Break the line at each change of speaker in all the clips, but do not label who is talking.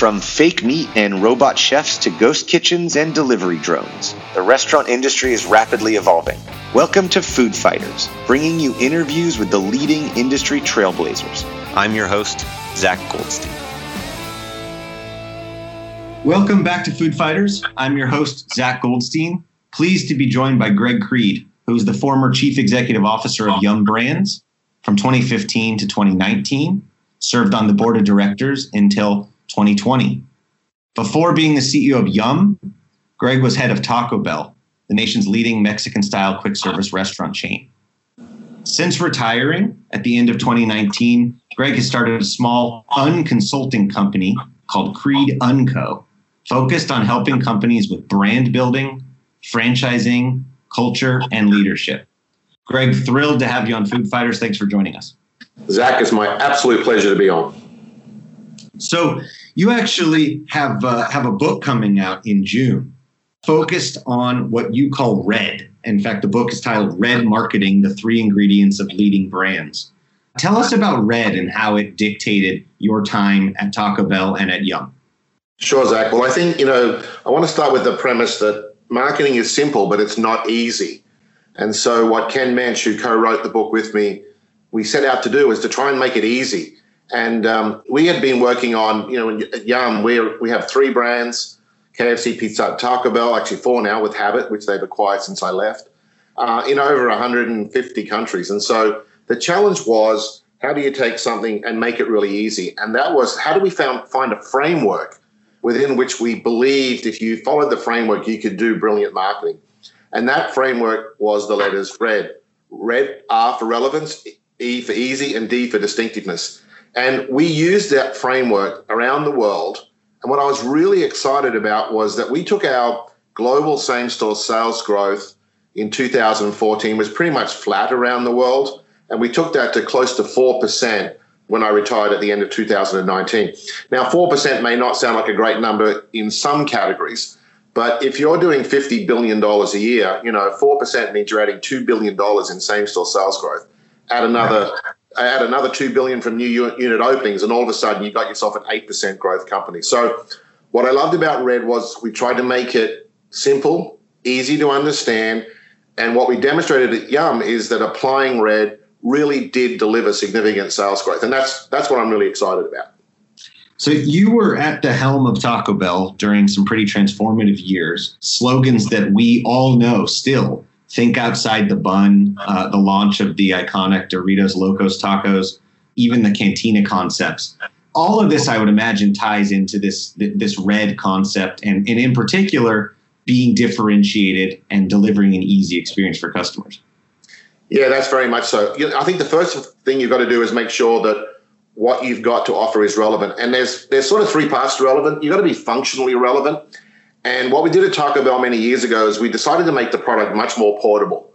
From fake meat and robot chefs to ghost kitchens and delivery drones, the restaurant industry is rapidly evolving. Welcome to Food Fighters, bringing you interviews with the leading industry trailblazers. I'm your host, Zach Goldstein. Welcome back to Food Fighters. I'm your host, Zach Goldstein. Pleased to be joined by Greg Creed, who is the former Chief Executive Officer of Yum Brands from 2015 to 2019, served on the board of directors until 2020. Before being the CEO of Yum, Greg was head of Taco Bell, the nation's leading Mexican style quick service restaurant chain. Since retiring at the end of 2019, Greg has started a small unconsulting company called Creed Unco, focused on helping companies with brand building, franchising, culture, and leadership. Greg, thrilled to have you on Food Fighters. Thanks for joining us.
Zach, it's my absolute pleasure to be on.
So, you actually have uh, have a book coming out in June, focused on what you call red. In fact, the book is titled "Red Marketing: The Three Ingredients of Leading Brands." Tell us about Red and how it dictated your time at Taco Bell and at Yum.
Sure, Zach. Well, I think you know I want to start with the premise that marketing is simple, but it's not easy. And so, what Ken Muench, who co-wrote the book with me, we set out to do is to try and make it easy. And um, we had been working on, you know, at Yum, we we have three brands: KFC, Pizza, Taco Bell. Actually, four now with Habit, which they've acquired since I left, uh, in over 150 countries. And so the challenge was, how do you take something and make it really easy? And that was, how do we found, find a framework within which we believed if you followed the framework, you could do brilliant marketing. And that framework was the letters RED. RED, R for relevance, E for easy, and D for distinctiveness. And we used that framework around the world. And what I was really excited about was that we took our global same store sales growth in 2014 was pretty much flat around the world. And we took that to close to 4% when I retired at the end of 2019. Now, 4% may not sound like a great number in some categories, but if you're doing $50 billion a year, you know, 4% means you're adding $2 billion in same store sales growth. Add another add another two billion from new unit openings, and all of a sudden you got yourself an eight percent growth company. So, what I loved about Red was we tried to make it simple, easy to understand, and what we demonstrated at Yum is that applying Red really did deliver significant sales growth, and that's that's what I'm really excited about.
So you were at the helm of Taco Bell during some pretty transformative years. Slogans that we all know still think outside the bun, uh, the launch of the iconic Doritos Locos Tacos, even the Cantina concepts. All of this, I would imagine, ties into this this red concept, and, and in particular, being differentiated and delivering an easy experience for customers.
Yeah, that's very much so. I think the first thing you've got to do is make sure that what you've got to offer is relevant. And there's there's sort of three parts to relevant. You've got to be functionally relevant. And what we did at Taco Bell many years ago is we decided to make the product much more portable.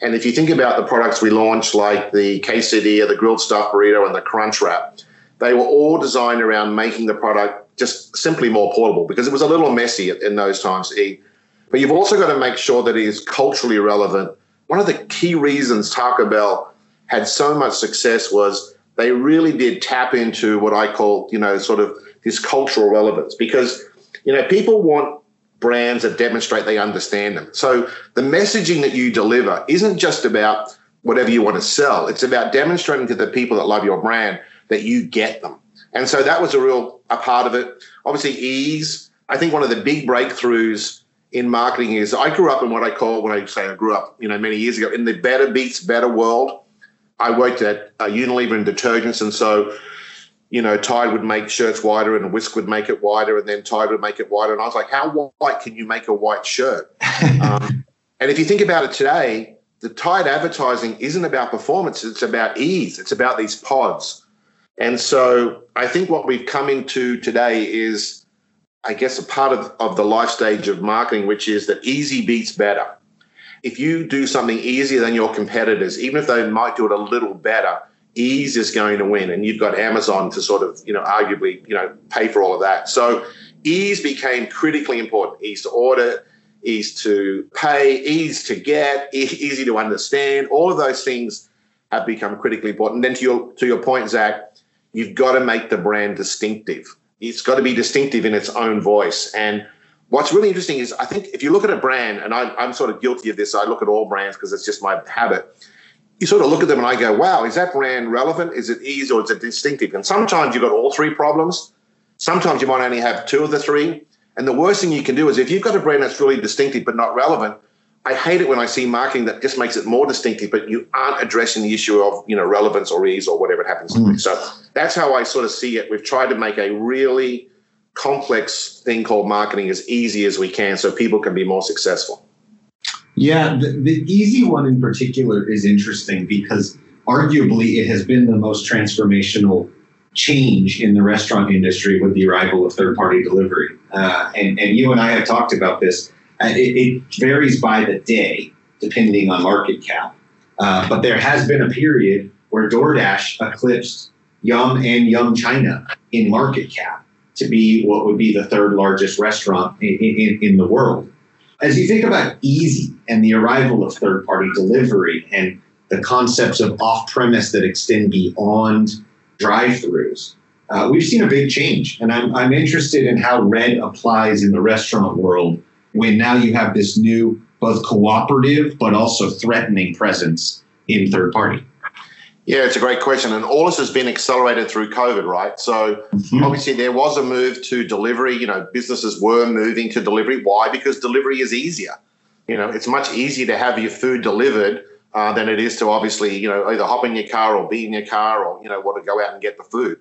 And if you think about the products we launched, like the quesadilla, the grilled stuffed burrito, and the crunch wrap, they were all designed around making the product just simply more portable because it was a little messy in those times to eat. But you've also got to make sure that it is culturally relevant. One of the key reasons Taco Bell had so much success was they really did tap into what I call, you know, sort of this cultural relevance because, you know, people want brands that demonstrate they understand them. So the messaging that you deliver isn't just about whatever you want to sell. It's about demonstrating to the people that love your brand that you get them. And so that was a real a part of it. Obviously, ease. I think one of the big breakthroughs in marketing is I grew up in what I call when I say I grew up, you know, many years ago in the better beats better world. I worked at uh, Unilever in detergents, and so you know, Tide would make shirts wider and Wisk would make it wider and then Tide would make it wider. And I was like, how white can you make a white shirt? um, and if you think about it today, the Tide advertising isn't about performance, it's about ease, it's about these pods. And so I think what we've come into today is, I guess, a part of, of the life stage of marketing, which is that easy beats better. If you do something easier than your competitors, even if they might do it a little better, ease is going to win, and you've got Amazon to sort of, you know, arguably, you know, pay for all of that. So ease became critically important. Ease to order, ease to pay, ease to get, easy to understand. All of those things have become critically important. Then to your to your point, Zach, you've got to make the brand distinctive. It's got to be distinctive in its own voice. And what's really interesting is I think if you look at a brand, and I, I'm sort of guilty of this, I look at all brands because it's just my habit. You sort of look at them and I go, wow, is that brand relevant? Is it easy or is it distinctive? And sometimes you've got all three problems. Sometimes you might only have two of the three. And the worst thing you can do is if you've got a brand that's really distinctive but not relevant, I hate it when I see marketing that just makes it more distinctive, but you aren't addressing the issue of you know relevance or ease or whatever it happens to mm. be. So that's how I sort of see it. We've tried to make a really complex thing called marketing as easy as we can, so people can be more successful.
Yeah, the, the easy one in particular is interesting because arguably it has been the most transformational change in the restaurant industry with the arrival of third party delivery. Uh, and, and you and I have talked about this it, it, varies by the day, depending on market cap. Uh, but there has been a period where DoorDash eclipsed Yum and Yum China in market cap to be what would be the third largest restaurant in, in, in the world. As you think about easy and the arrival of third party delivery and the concepts of off premise that extend beyond drive throughs, uh, we've seen a big change. And I'm, I'm interested in how red applies in the restaurant world when now you have this new, both cooperative but also threatening presence in third party?
Yeah, it's a great question. And all this has been accelerated through COVID, right? So mm-hmm. obviously there was a move to delivery. You know, businesses were moving to delivery. Why? Because delivery is easier. You know, it's much easier to have your food delivered uh, than it is to obviously, you know, either hop in your car or be in your car or, you know, want to go out and get the food.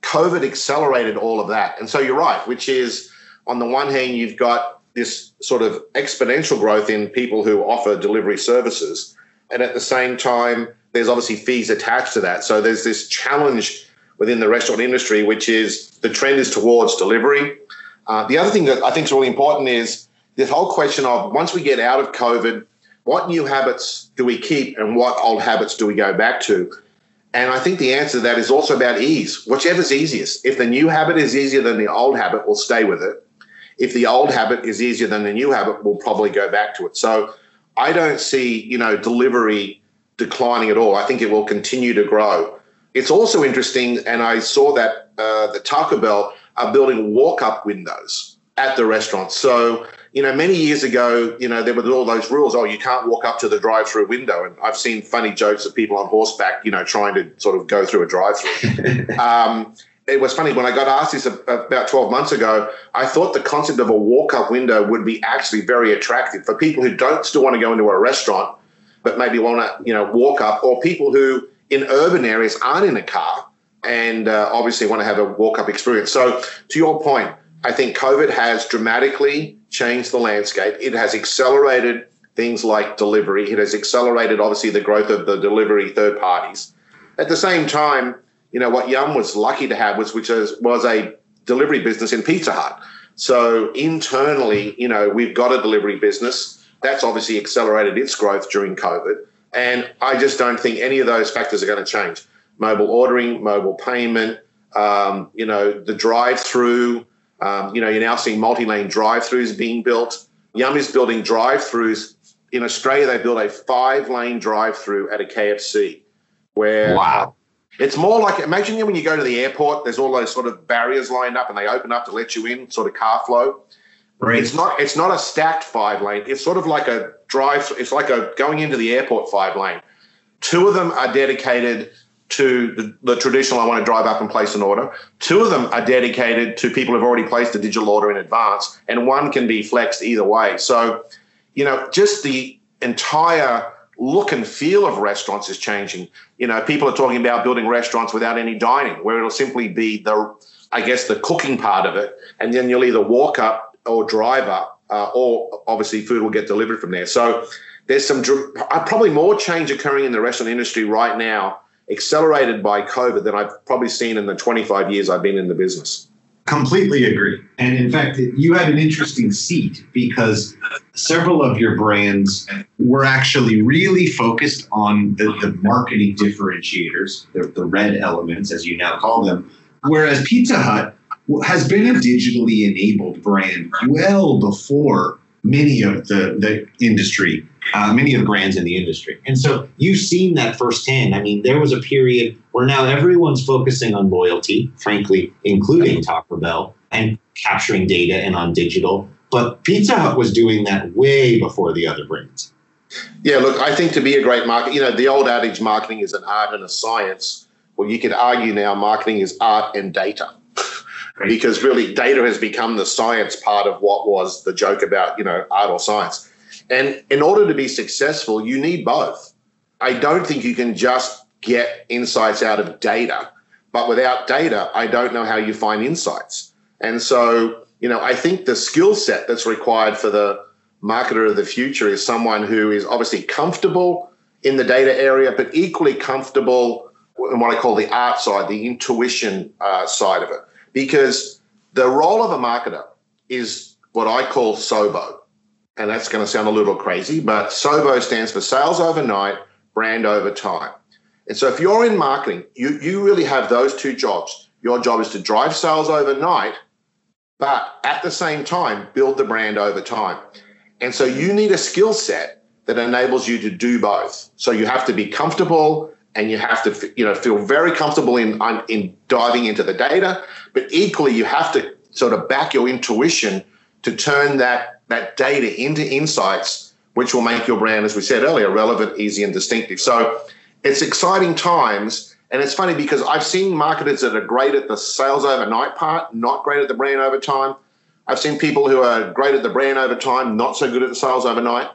COVID accelerated all of that. And so you're right, which is on the one hand, you've got this sort of exponential growth in people who offer delivery services. And at the same time, there's obviously fees attached to that. So there's this challenge within the restaurant industry, which is the trend is towards delivery. Uh, the other thing that I think is really important is this whole question of once we get out of COVID, what new habits do we keep and what old habits do we go back to? And I think the answer to that is also about ease, whichever's easiest. If the new habit is easier than the old habit, we'll stay with it if the old habit is easier than the new habit, we'll probably go back to it. So I don't see, you know, delivery declining at all. I think it will continue to grow. It's also interesting, and I saw that uh, the Taco Bell are building walk-up windows at the restaurant. So, you know, many years ago, you know, there were all those rules. Oh, you can't walk up to the drive-through window, and I've seen funny jokes of people on horseback, you know, trying to sort of go through a drive-through. um, it was funny when I got asked this about 12 months ago. I thought the concept of a walk up window would be actually very attractive for people who don't still want to go into a restaurant, but maybe want to, you know, walk up, or people who in urban areas aren't in a car and uh, obviously want to have a walk up experience. So, to your point, I think COVID has dramatically changed the landscape. It has accelerated things like delivery, it has accelerated, obviously, the growth of the delivery third parties. At the same time, you know, what Yum was lucky to have was which is, was a delivery business in Pizza Hut. So internally, you know, we've got a delivery business. That's obviously accelerated its growth during COVID. And I just don't think any of those factors are going to change. Mobile ordering, mobile payment, um, you know, the drive-through. Um, you know, you're now seeing multi-lane drive-throughs being built. Yum is building drive-throughs. In Australia, they built a five-lane drive-through at a KFC, where
wow.
It's more like imagine when you go to the airport, there's all those sort of barriers lined up and they open up to let you in, sort of car flow. Right. It's not it's not a stacked five lane. It's sort of like a drive. It's like a going into the airport five lane. Two of them are dedicated to the, the, traditional I want to drive up and place an order. Two of them are dedicated to people who've already placed a digital order in advance, and one can be flexed either way. So, you know, just the entire look and feel of restaurants is changing. You know, people are talking about building restaurants without any dining, where it'll simply be the, I guess, the cooking part of it, and then you'll either walk up or driver, uh, or obviously food will get delivered from there. So there's some uh, probably more change occurring in the restaurant industry right now, accelerated by COVID, than I've probably seen in the 25 years I've been in the business.
Completely agree. And in fact, you had an interesting seat because several of your brands were actually really focused on the, the marketing differentiators, the, the red elements, as you now call them. Whereas Pizza Hut has been a digitally enabled brand well before many of the, the industry, uh, many of the brands in the industry.
And so you've seen that firsthand. I mean, there was a period where now everyone's focusing on loyalty, frankly, including Taco Bell, and capturing data and on digital. But Pizza Hut was doing that way before the other brands.
Yeah, look, I think to be a great market, you know, the old adage marketing is an art and a science. Well, you could argue now marketing is art and data. Because really data has become the science part of what was the joke about, you know, art or science. And in order to be successful, you need both. I don't think you can just get insights out of data, but without data, I don't know how you find insights. And so, you know, I think the skill set that's required for the marketer of the future is someone who is obviously comfortable in the data area, but equally comfortable in what I call the art side, the intuition uh, side of it. Because the role of a marketer is what I call SOBO. And that's going to sound a little crazy, but SOBO stands for sales overnight, brand over time. And so if you're in marketing, you, you really have those two jobs. Your job is to drive sales overnight, but at the same time, build the brand over time. And so you need a skill set that enables you to do both. So you have to be comfortable and you have to you know feel very comfortable in in diving into the data, but equally you have to sort of back your intuition to turn that that data into insights which will make your brand as we said earlier relevant, easy and distinctive. So it's exciting times and it's funny because I've seen marketers that are great at the sales overnight part, not great at the brand over time. I've seen people who are great at the brand over time, not so good at the sales overnight.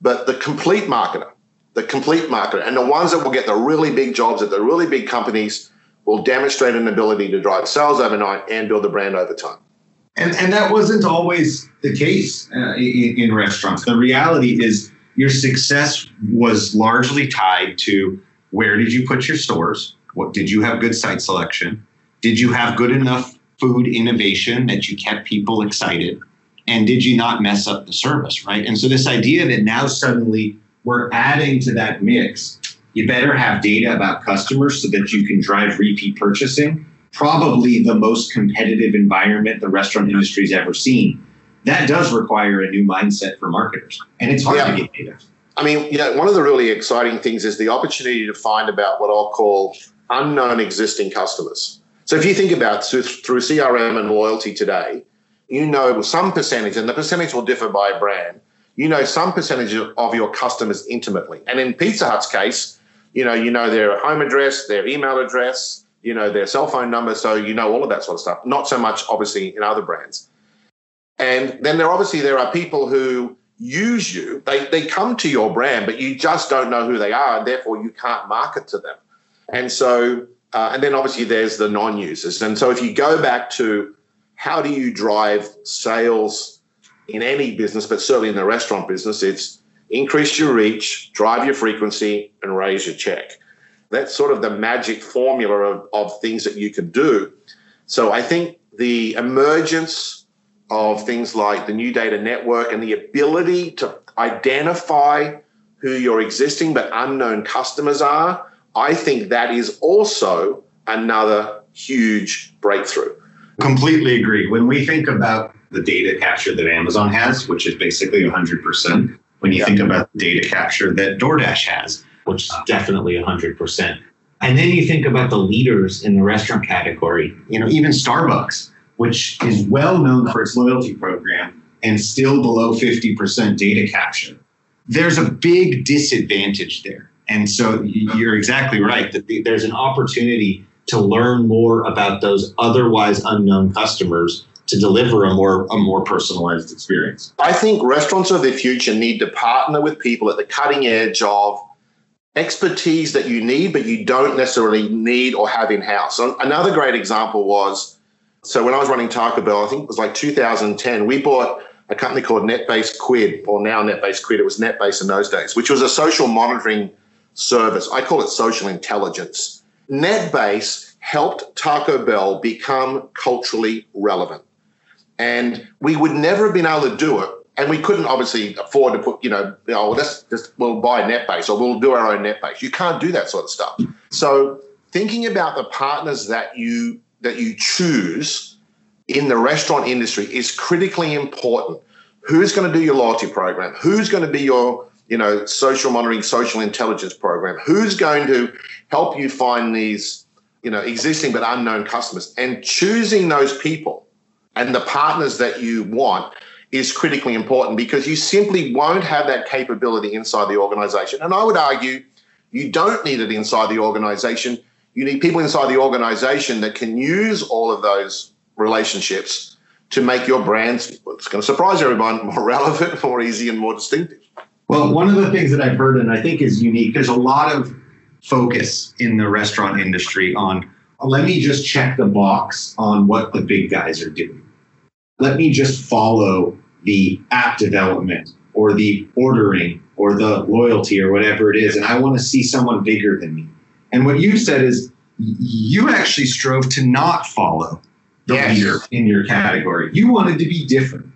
But the complete marketer, the complete marketer, and the ones that will get the really big jobs at the really big companies will demonstrate an ability to drive sales overnight and build the brand over time.
And, and that wasn't always the case uh, in, in restaurants. The reality is your success was largely tied to where did you put your stores? What did you have good site selection? Did you have good enough food innovation that you kept people excited? And did you not mess up the service, right? And so this idea that now suddenly we're adding to that mix, you better have data about customers so that you can drive repeat purchasing. Probably the most competitive environment the restaurant industry's ever seen. That does require a new mindset for marketers, and it's hard yeah. to get data.
I mean, you know, one of the really exciting things is the opportunity to find about what I'll call unknown existing customers. So if you think about through, through CRM and loyalty today, you know some percentage, and the percentage will differ by brand. You know some percentage of your customers intimately. And in Pizza Hut's case, you know you know their home address, their email address, you know their cell phone number, so you know all of that sort of stuff. Not so much obviously in other brands. And then there obviously there are people who use you. They they come to your brand, but you just don't know who they are, and therefore you can't market to them. And so uh, and then obviously there's the non users. And so if you go back to how do you drive sales in any business, but certainly in the restaurant business, it's increase your reach, drive your frequency, and raise your check. That's sort of the magic formula of, of things that you can do. So I think the emergence of things like the new data network and the ability to identify who your existing but unknown customers are I think that is also another huge breakthrough.
Completely agree. When we think about the data capture that Amazon has, which is basically 100%, when you yeah. think about the data capture that DoorDash has,
which is definitely 100%. And then you think about the leaders in the restaurant category,
you know, even Starbucks, which is well known for its loyalty program and still below 50% data capture. There's a big disadvantage there. And so you're exactly right that there's an opportunity to learn more about those otherwise unknown customers to deliver a more a more personalized experience.
I think restaurants of the future need to partner with people at the cutting edge of expertise that you need, but you don't necessarily need or have in house. So another great example was so when I was running Taco Bell, I think it was like 2010, we bought a company called NetBase Quid, or now NetBase Quid. It was NetBase in those days, which was a social monitoring service. I call it social intelligence. NetBase helped Taco Bell become culturally relevant. And we would never have been able to do it. And we couldn't obviously afford to put, you know, oh, let's just, we'll buy NetBase or we'll do our own NetBase. You can't do that sort of stuff. So thinking about the partners that you, that you choose in the restaurant industry is critically important who's going to do your loyalty program? Who's going to be your you know social monitoring, social intelligence program? Who's going to help you find these you know existing but unknown customers? And choosing those people and the partners that you want is critically important because you simply won't have that capability inside the organization. And I would argue you don't need it inside the organization. You need people inside the organization that can use all of those relationships to make your brands, it's going to surprise everyone, more relevant, more easy, and more distinctive.
Well, one of the things that I've heard and I think is unique, there's a lot of focus in the restaurant industry on let me just check the box on what the big guys are doing. Let me just follow the app development or the ordering or the loyalty or whatever it is. And I want to see someone bigger than me. And what you said is you actually strove to not follow the yes. leader in your category. You wanted to be different.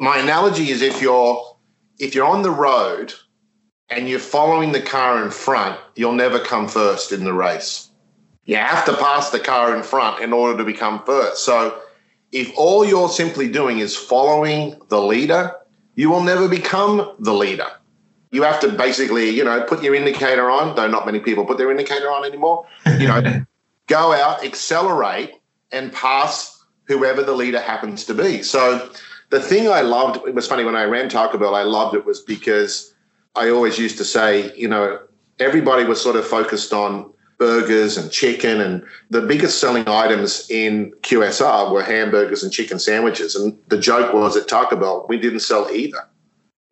My analogy is if you're if you're on the road and you're following the car in front, you'll never come first in the race. You have to pass the car in front in order to become first. So if all you're simply doing is following the leader, you will never become the leader. You have to basically, you know, put your indicator on, though not many people put their indicator on anymore. You know, go out, accelerate, and pass whoever the leader happens to be. So the thing I loved, it was funny when I ran Taco Bell, I loved it was because I always used to say, you know, everybody was sort of focused on burgers and chicken. And the biggest selling items in QSR were hamburgers and chicken sandwiches. And the joke was at Taco Bell, we didn't sell either.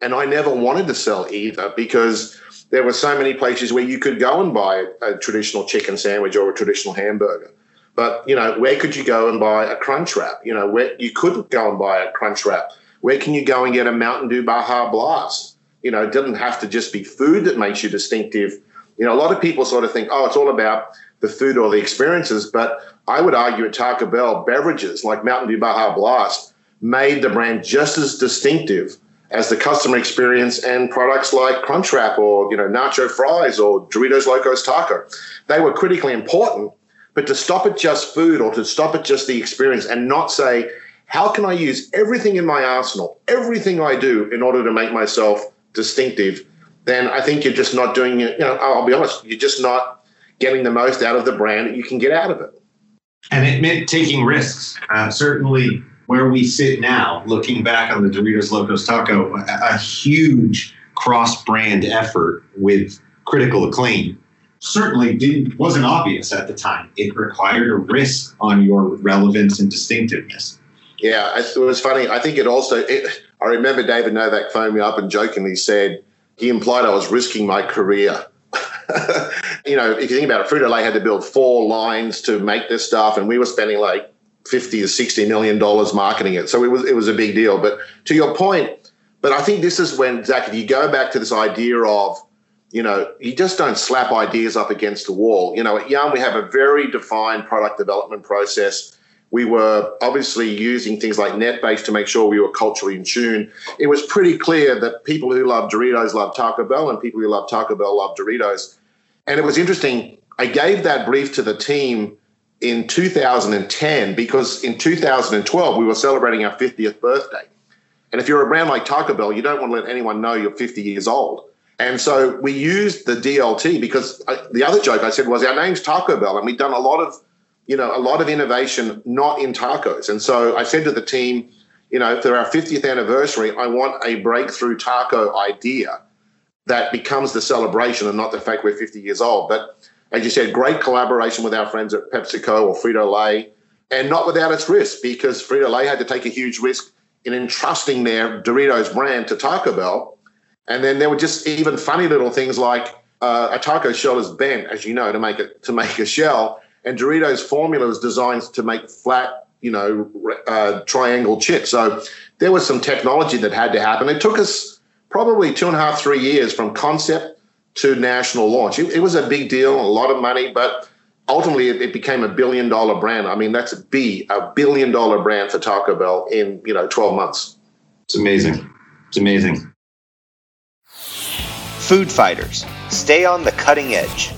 And I never wanted to sell either because there were so many places where you could go and buy a, traditional chicken sandwich or a traditional hamburger. But, you know, where could you go and buy a crunch wrap? You know, where you couldn't go and buy a crunch wrap. Where can you go and get a Mountain Dew Baja Blast? You know, it didn't have to just be food that makes you distinctive you know, a lot of people sort of think, oh, it's all about the food or the experiences, but I would argue at Taco Bell, beverages like Mountain Dew Baja Blast made the brand just as distinctive as the customer experience and products like Crunchwrap or you know Nacho Fries or Doritos Locos Taco. They were critically important, but to stop at just food or to stop at just the experience and not say, how can I use everything in my arsenal, everything I do in order to make myself distinctive then I think you're just not doing it. You know, I'll be honest, you're just not getting the most out of the brand that you can get out of it.
And it meant taking risks. Uh, certainly, where we sit now, looking back on the Doritos Locos Taco, a, a huge cross-brand effort with critical acclaim certainly didn't wasn't obvious at the time. It required a risk on your relevance and distinctiveness.
Yeah, it was funny. I think it also. It, I remember David Novak phoned me up and jokingly said, he implied I was risking my career. you know, if you think about it, Frito Lay had to build four lines to make this stuff, and we were spending like fifty to sixty million dollars marketing it. So it was it was a big deal. But to your point, but I think this is when Zach, if you go back to this idea of, you know, you just don't slap ideas up against the wall. You know, at Yum we have a very defined product development process we were obviously using things like NetBase to make sure we were culturally in tune. It was pretty clear that people who love Doritos love Taco Bell and people who love Taco Bell love Doritos. And it was interesting. I gave that brief to the team in 2010 because in 2012 we were celebrating our 50th birthday. And if you're a brand like Taco Bell, you don't want to let anyone know you're 50 years old. And so we used the DLT because I, the other joke I said was our name's Taco Bell, and we've done a lot of you know, a lot of innovation not in tacos. And so I said to the team, you know, for our 50th anniversary, I want a breakthrough taco idea that becomes the celebration and not the fact we're 50 years old. But as you said, great collaboration with our friends at PepsiCo or Frito Lay, and not without its risk because Frito Lay had to take a huge risk in entrusting their Doritos brand to Taco Bell. And then there were just even funny little things like uh, a taco shell is bent, as you know, to make it to make a shell, and Doritos formula is designed to make flat, you know, uh, triangle chips. So there was some technology that had to happen. It took us probably two and a half, three years from concept to national launch. It, it was a big deal, a lot of money, but ultimately it, it became a billion dollar brand. I mean, that's a B, a billion dollar brand for Taco Bell in, you know, 12 months.
It's amazing. It's amazing.
Food fighters, stay on the cutting edge.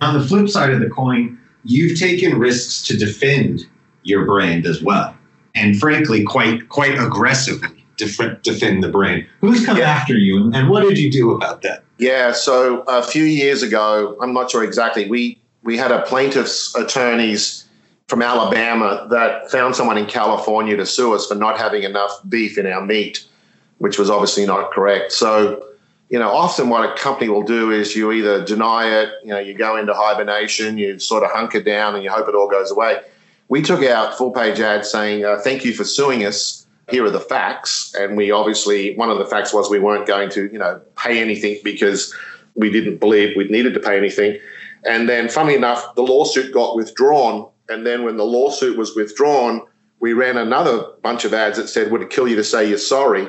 On the flip side of the coin, you've taken risks to defend your brand as well. And frankly, quite quite aggressively
defend, defend the brand. Who's come yeah. after you, and, and what did you do about that?
Yeah, so a few years ago, I'm not sure exactly. We we had a plaintiff's attorneys from Alabama that found someone in California to sue us for not having enough beef in our meat, which was obviously not correct. So, you know, often what a company will do is you either deny it, you know, you go into hibernation, you sort of hunker down and you hope it all goes away. We took out full page ads saying, uh, thank you for suing us. Here are the facts. And we obviously, one of the facts was we weren't going to, you know, pay anything because we didn't believe we needed to pay anything. And then, funnily enough, the lawsuit got withdrawn and then when the lawsuit was withdrawn, we ran another bunch of ads that said, "Would it kill you to say you're sorry?"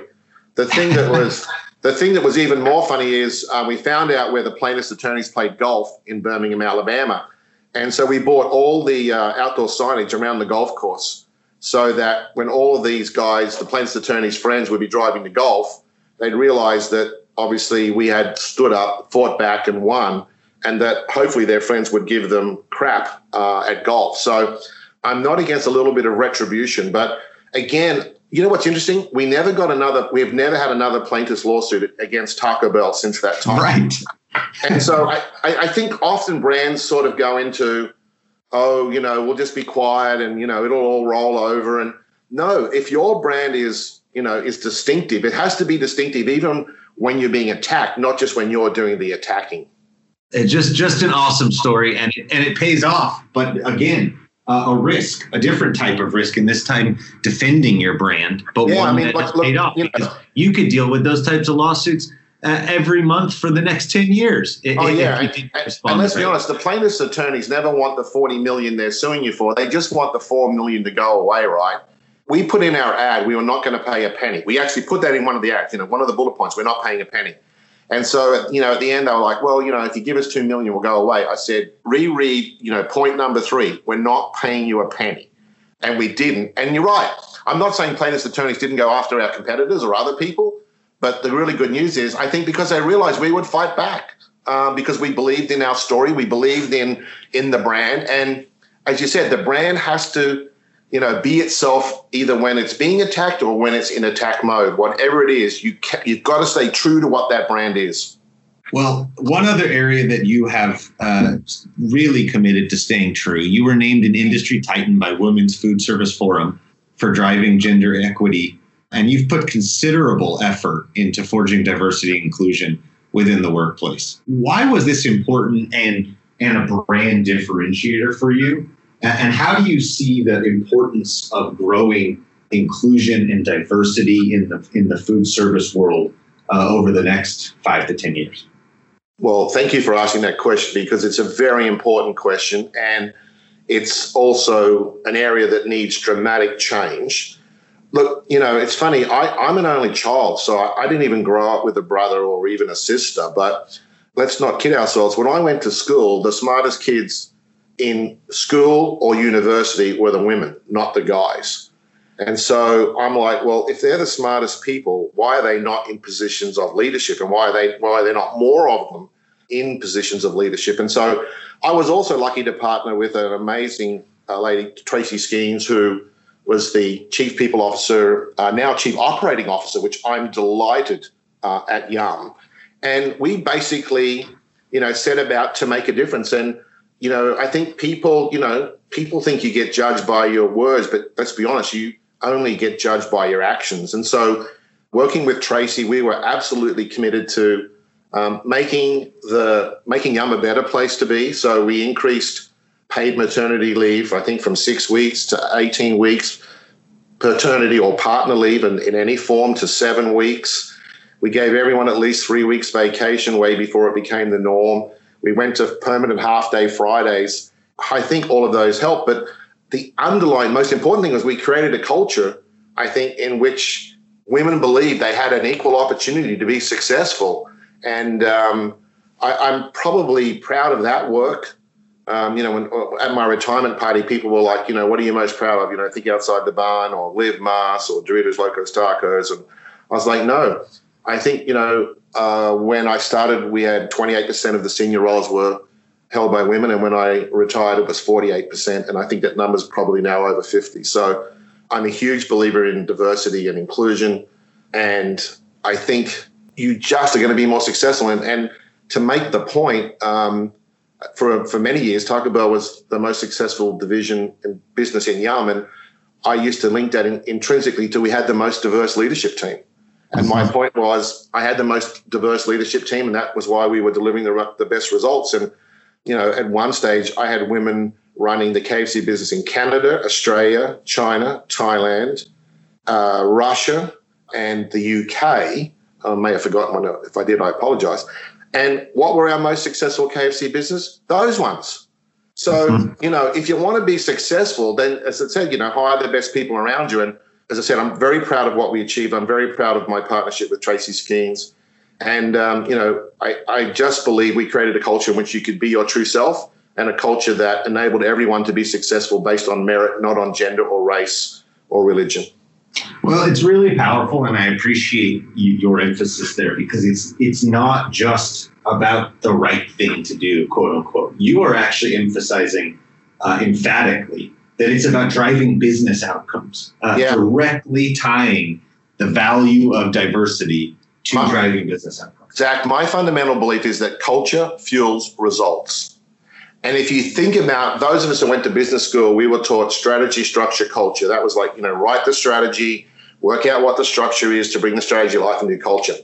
The thing that was the thing that was even more funny is uh, we found out where the plaintiffs' attorneys played golf in Birmingham, Alabama, and so we bought all the uh, outdoor signage around the golf course, so that when all of these guys, the plaintiffs' attorneys' friends, would be driving to golf, they'd realize that obviously we had stood up, fought back, and won and that hopefully their friends would give them crap uh, at golf. So I'm not against a little bit of retribution, but again, you know what's interesting? We never got another. We have never had another plaintiff's lawsuit against Taco Bell since that time.
Right.
and so I, I think often brands sort of go into, oh, you know, we'll just be quiet and you know it'll all roll over. And no, if your brand is you know is distinctive, it has to be distinctive even when you're being attacked, not just when you're doing the attacking.
It's just just an awesome story, and it, and it pays off. But again, uh, a risk, a different type of risk, and this time defending your brand, but yeah, one I mean, that look, paid off. You, know, you could deal with those types of lawsuits uh, every month for the next 10 years.
oh, yeah. And, and, and, let's be honest, the plaintiff's attorneys never want the 40 million they're suing you for. They just want the 4 million to go away, right? We put in our ad, we were not going to pay a penny. We actually put that in one of the ads, you know, one of the bullet points, we're not paying a penny. And so, you know, at the end, they were like, well, you know, if you give us two million, we'll go away. I said, reread, you know, point number three, we're not paying you a penny. And we didn't. And you're right. I'm not saying plaintiffs' attorneys didn't go after our competitors or other people, but the really good news is I think because they realized we would fight back uh, because we believed in our story, we believed in in the brand, and as you said, the brand has to you know, be itself either when it's being attacked or when it's in attack mode. Whatever it is, you ca- you've got to stay true to what that brand is.
Well, one other area that you have uh, really committed to staying true, you were named an industry titan by Women's Food Service Forum for driving gender equity, and you've put considerable effort into forging diversity and inclusion within the workplace. Why was this important and and a brand differentiator for you? And how do you see the importance of growing inclusion and diversity in the in the food service world uh, over the next five to ten years?
Well, thank you for asking that question because it's a very important question, and it's also an area that needs dramatic change. Look, you know, it's funny. I, am an only child, so I, I didn't even grow up with a brother or even a sister. But let's not kid ourselves. When I went to school, the smartest kids in school or university were the women, not the guys. And so I'm like, well, if they're the smartest people, why are they not in positions of leadership? And why are they why are there not more of them in positions of leadership? And so I was also lucky to partner with an amazing uh, lady, Tracy Skeans, who was the chief people officer, uh, now chief operating officer, which I'm delighted uh, at Yum. And we basically, you know, set about to make a difference. And you know, I think people, you know, people think you get judged by your words, but let's be honest, you only get judged by your actions. And so, working with Tracy, we were absolutely committed to um, making the making Yum a better place to be. So we increased paid maternity leave, I think, from six weeks to eighteen weeks, paternity or partner leave in, in any form to seven weeks. We gave everyone at least three weeks vacation way before it became the norm. We went to permanent half day Fridays. I think all of those help. But the underlying most important thing was we created a culture, I think, in which women believed they had an equal opportunity to be successful. And um, I, am probably proud of that work. Um, you know, when, at my retirement party, people were like, you know, what are you most proud of? You know, think outside the bun or live Más or Doritos Locos Tacos. And I was like, no, I think, you know, uh, when I started, we had 28% of the senior roles were held by women, and when I retired, it was 48%, and I think that number's probably now over 50. So I'm a huge believer in diversity and inclusion. And I think you just are going to be more successful. And, and to make the point, um, for for many years, Taco Bell was the most successful division in business in Yum, and I used to link that in, intrinsically to we had the most diverse leadership team. And my mm-hmm. point was, I had the most diverse leadership team, and that was why we were delivering the, the best results. And you know, at one stage, I had women running the KFC business in Canada, Australia, China, Thailand, uh, Russia, and the UK. I may have forgotten one. If I did, I apologize. And what were our most successful KFC business? Those ones. So, mm-hmm. you know, if you want to be successful, then as I said, you know, hire the best people around you. And as I said, I'm very proud of what we achieved. I'm very proud of my partnership with Tracy Skeans. And, um, you know, I, I just believe we created a culture in which you could be your true self and a culture that enabled everyone to be successful based on merit, not on gender or race or religion.
Well, it's really powerful, and I appreciate you, your emphasis there because it's it's not just about the right thing to do, quote unquote. You are actually emphasizing uh, emphatically that it's about driving business outcomes, uh, yeah. directly tying the value of diversity to my, driving business outcomes.
Zach, my fundamental belief is that culture fuels results. And if you think about those of us that went to business school, we were taught strategy, structure, culture. That was like, you know, write the strategy, work out what the structure is to bring the strategy to life and do culture.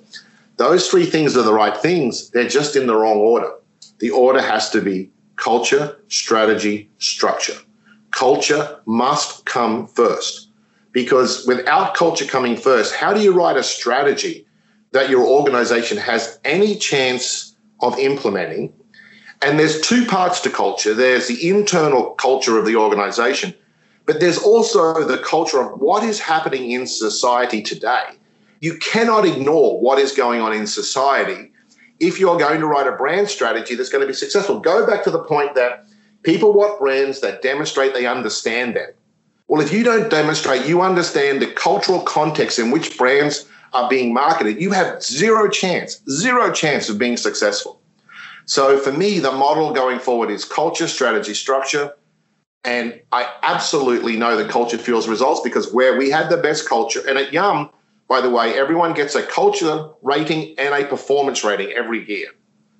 Those three things are the right things. They're just in the wrong order. The order has to be culture, strategy, structure. Culture must come first because without culture coming first, how do you write a strategy that your organization has any chance of implementing and there's two parts to culture there's the internal culture of the organization, but there's also the culture of what is happening in society today. You cannot ignore what is going on in society if you're going to write a brand strategy that's going to be successful. Go back to the point that people want brands that demonstrate they understand them. Well, if you don't demonstrate you understand the cultural context in which brands are being marketed, you have zero chance, zero chance of being successful. So for me, the model going forward is culture, strategy, structure. And I absolutely know that culture fuels results because where we had the best culture, and at Yum, by the way, everyone gets a culture rating and a performance rating every year.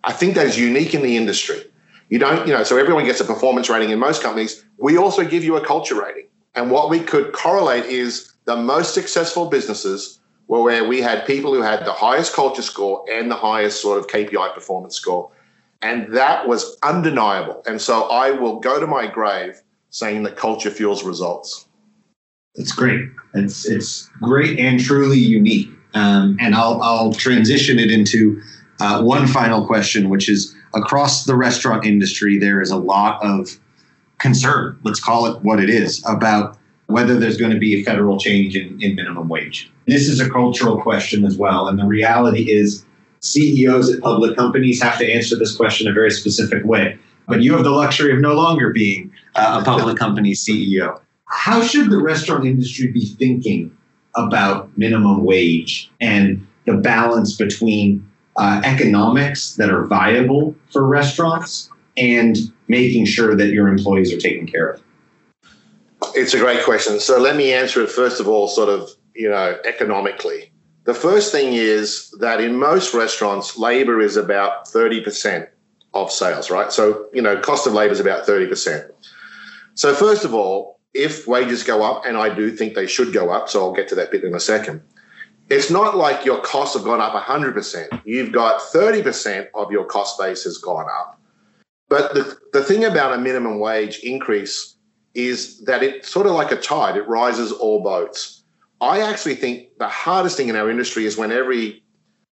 I think that is unique in the industry. You don't, you know, so everyone gets a performance rating in most companies. We also give you a culture rating. And what we could correlate is the most successful businesses were where we had people who had the highest culture score and the highest sort of KPI performance score. And that was undeniable. And so I will go to my grave saying that culture fuels results.
It's great. It's it's great and truly unique. Um, and I'll I'll transition it into uh, one final question, which is across the restaurant industry, there is a lot of concern. Let's call it what it is about whether there's going to be a federal change in, in minimum wage. This is a cultural question as well, and the reality is CEOs at public companies have to answer this question a very specific way. But you have the luxury of no longer being uh, a public company CEO. How should the restaurant industry be thinking about minimum wage and the balance between uh, economics that are viable for restaurants and making sure that your employees are taken care of?
It's a great question. So let me answer it first of all, sort of, you know, economically. The first thing is that in most restaurants, labor is about 30% of sales, right? So, you know, cost of labor is about 30%. So, first of all, if wages go up, and I do think they should go up, so I'll get to that bit in a second, it's not like your costs have gone up 100%. You've got 30% of your cost base has gone up. But the, the thing about a minimum wage increase is that it's sort of like a tide, it rises all boats. I actually think the hardest thing in our industry is when every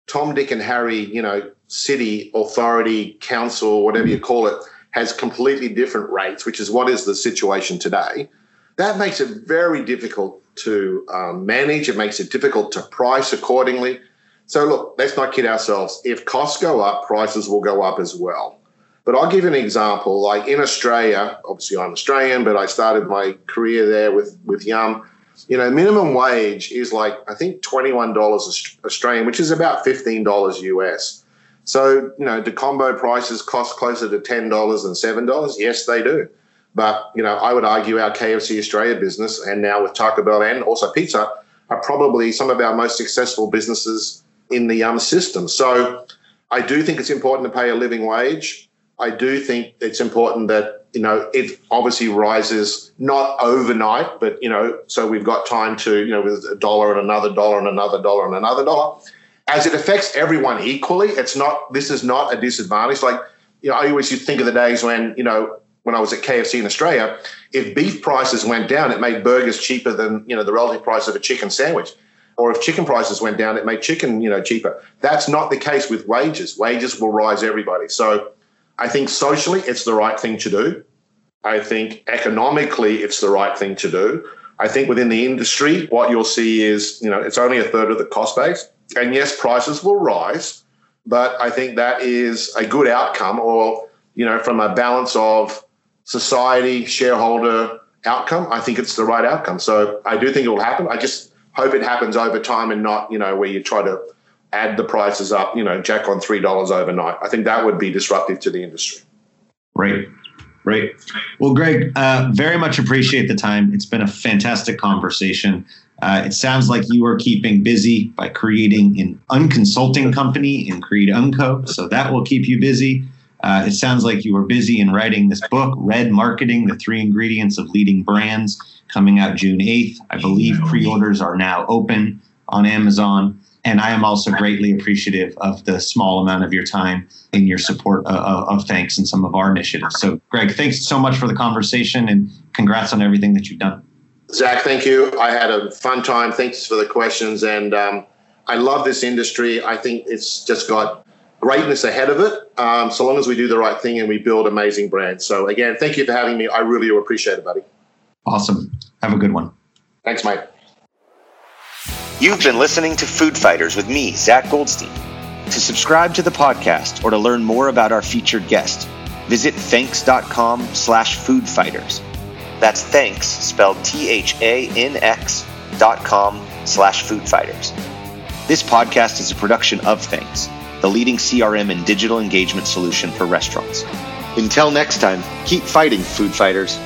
Tom, Dick, and Harry, you know, city, authority, council, whatever you call it, has completely different rates, which is what is the situation today. That makes it very difficult to um, manage. It makes it difficult to price accordingly. So, look, let's not kid ourselves. If costs go up, prices will go up as well. But I'll give an example. Like in Australia, obviously I'm Australian, but I started my career there with, with Yum you know, minimum wage is like I think twenty one dollars Australian, which is about fifteen dollars US. So you know, do combo prices cost closer to ten dollars than seven dollars? Yes, they do. But you know, I would argue our KFC Australia business, and now with Taco Bell and also pizza, are probably some of our most successful businesses in the um, system. So I do think it's important to pay a living wage. I do think it's important that, you know, it obviously rises not overnight, but, you know, so we've got time to, you know, with a dollar and another dollar and another dollar and another dollar. As it affects everyone equally, it's not, this is not a disadvantage. Like, you know, I always think of the days when, you know, when I was at KFC in Australia, if beef prices went down, it made burgers cheaper than, you know, the relative price of a chicken sandwich or if chicken prices went down, it made chicken, you know, cheaper. That's not the case with wages. Wages will rise everybody. So I think socially it's the right thing to do. I think economically it's the right thing to do. I think within the industry, what you'll see is, you know, it's only a third of the cost base. And yes, prices will rise, but I think that is a good outcome or, you know, from a balance of society, shareholder outcome, I think it's the right outcome. So I do think it will happen. I just hope it happens over time and not, you know, where you try to add the prices up, you know, jack on $3 overnight. I think that would be disruptive to the industry.
Right. Right. Well, Greg, uh, very much appreciate the time. It's been a fantastic conversation. Uh, it sounds like you are keeping busy by creating an unconsulting company in Creed Unco. So that will keep you busy. Uh, it sounds like you were busy in writing this book, Red Marketing The Three Ingredients of Leading Brands, coming out June 8th. I believe pre orders are now open on Amazon. And I am also greatly appreciative of the small amount of your time in your support of, of Thanx and some of our initiatives. So, Greg, thanks so much for the conversation and congrats on everything that you've done.
Zach, thank you. I had a fun time. Thanks for the questions. And um, I love this industry. I think it's just got greatness ahead of it, um, so long as we do the right thing and we build amazing brands. So, again, thank you for having me. I really appreciate it, buddy.
Awesome. Have a good one.
Thanks, mate.
You've been listening to Food Fighters with me, Zach Goldstein. To subscribe to the podcast or to learn more about our featured guest, visit thanx.com slash foodfighters. That's thanx spelled T-H-A-N-X dot com slash foodfighters. This podcast is a production of Thanx the leading CRM and digital engagement solution for restaurants. Until next time, keep fighting, food fighters.